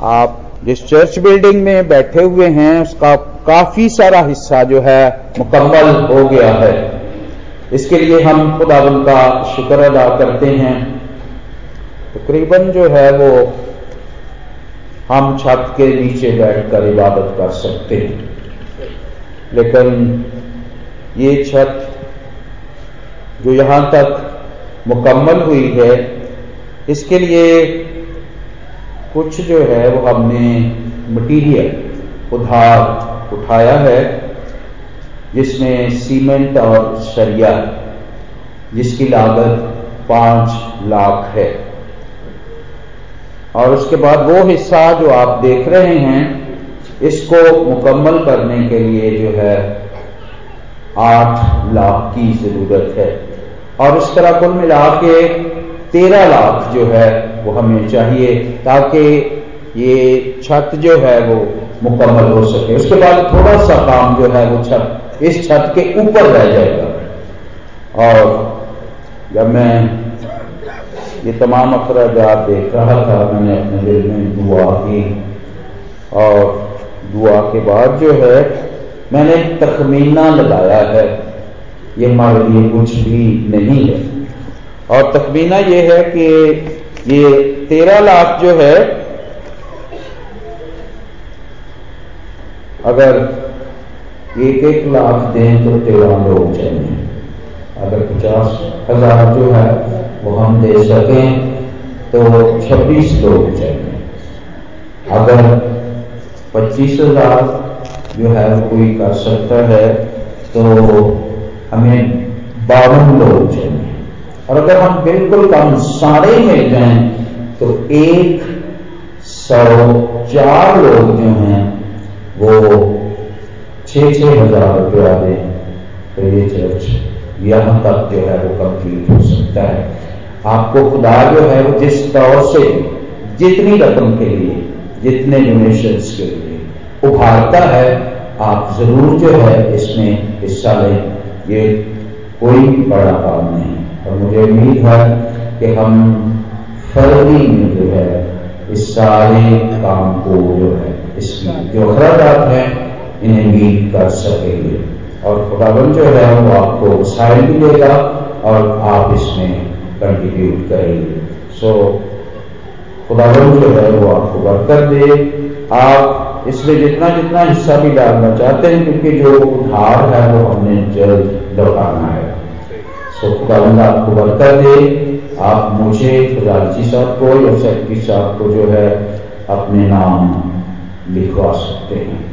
आप जिस church building में बैठे हुए हैं, उसका काफ़ी सारा हिस्सा जो है मुकम्मल हो गया है। इसके लिए हम खुदावन का शुक्र अदा करते हैं। तकरीबन जो है वो हम छत के नीचे बैठकर इबादत कर सकते हैं। लेकिन ये छत जो यहाँ तक मुकम्मल हुई है, इसके लिए कुछ जो है वो हमने मटीरियल उधार उठाया है, जिसमें सीमेंट और सरिया, जिसकी लागत पाँच लाख है। और उसके बाद वो हिस्सा जो आप देख रहे हैं, इसको मुकम्मल करने के लिए जो है आठ लाख की ज़रूरत है। और इस तरह कुल मिला के तेरह लाख जो है वो हमें चाहिए ताकि ये छत जो है वो मुकम्मल हो सके। उसके बाद थोड़ा सा काम जो है वो छत, इस छत के ऊपर रह जाएगा। और जब मैं ये तमाम अखराज देख रहा था, मैंने अपने दिल में दुआ की। और दुआ के बाद जो है, मैंने तखमीना लगाया है। ये हमारे लिए कुछ भी नहीं है। और तखमीना ये है कि ये तेरह लाख जो है, अगर एक एक लाख दें तो तेरह लोग चाहिए। अगर पचास हज़ार जो है वो हम दे सकें तो छब्बीस लोग चाहिए। अगर पच्चीस हज़ार जो है कोई कर सकता है तो हमें बावन लोग चाहिए। और अगर हम बिल्कुल कम सारे मिल जाएँ तो एक सौ चार लोग जो हैं, वो छह छह हज़ार रुपया दें तो ये चर्च यहाँ तक जो है वो कंप्लीट हो सकता है। आपको खुदा जो है वो जिस तौर से, जितनी रकम के लिए, जितने डोनेशन के लिए उभारता है, आप ज़रूर जो है इसमें हिस्सा लें। ये कोई बड़ा काम नहीं। और मुझे उम्मीद है कि हम फरवरी में जो है इस सारे काम को जो है इसमें जो अखराजात हैं इन्हें मीट कर सकेंगे। और खुदावन जो है वो आपको वसाइल भी देगा और आप इसमें कंट्रीब्यूट करेंगे। सो so, खुदावन जो है वो आपको बरकत दे। आप इसमें जितना जितना हिस्सा भी डालना चाहते हैं क्योंकि जो उधार है वो हमने जल्द लौटाना है। सो खुदावंद आपको बरकत दे। आप मुझे राज़ी साहब को या सेक्रेटरी साहब को जो है अपने नाम लिखवा सकते हैं।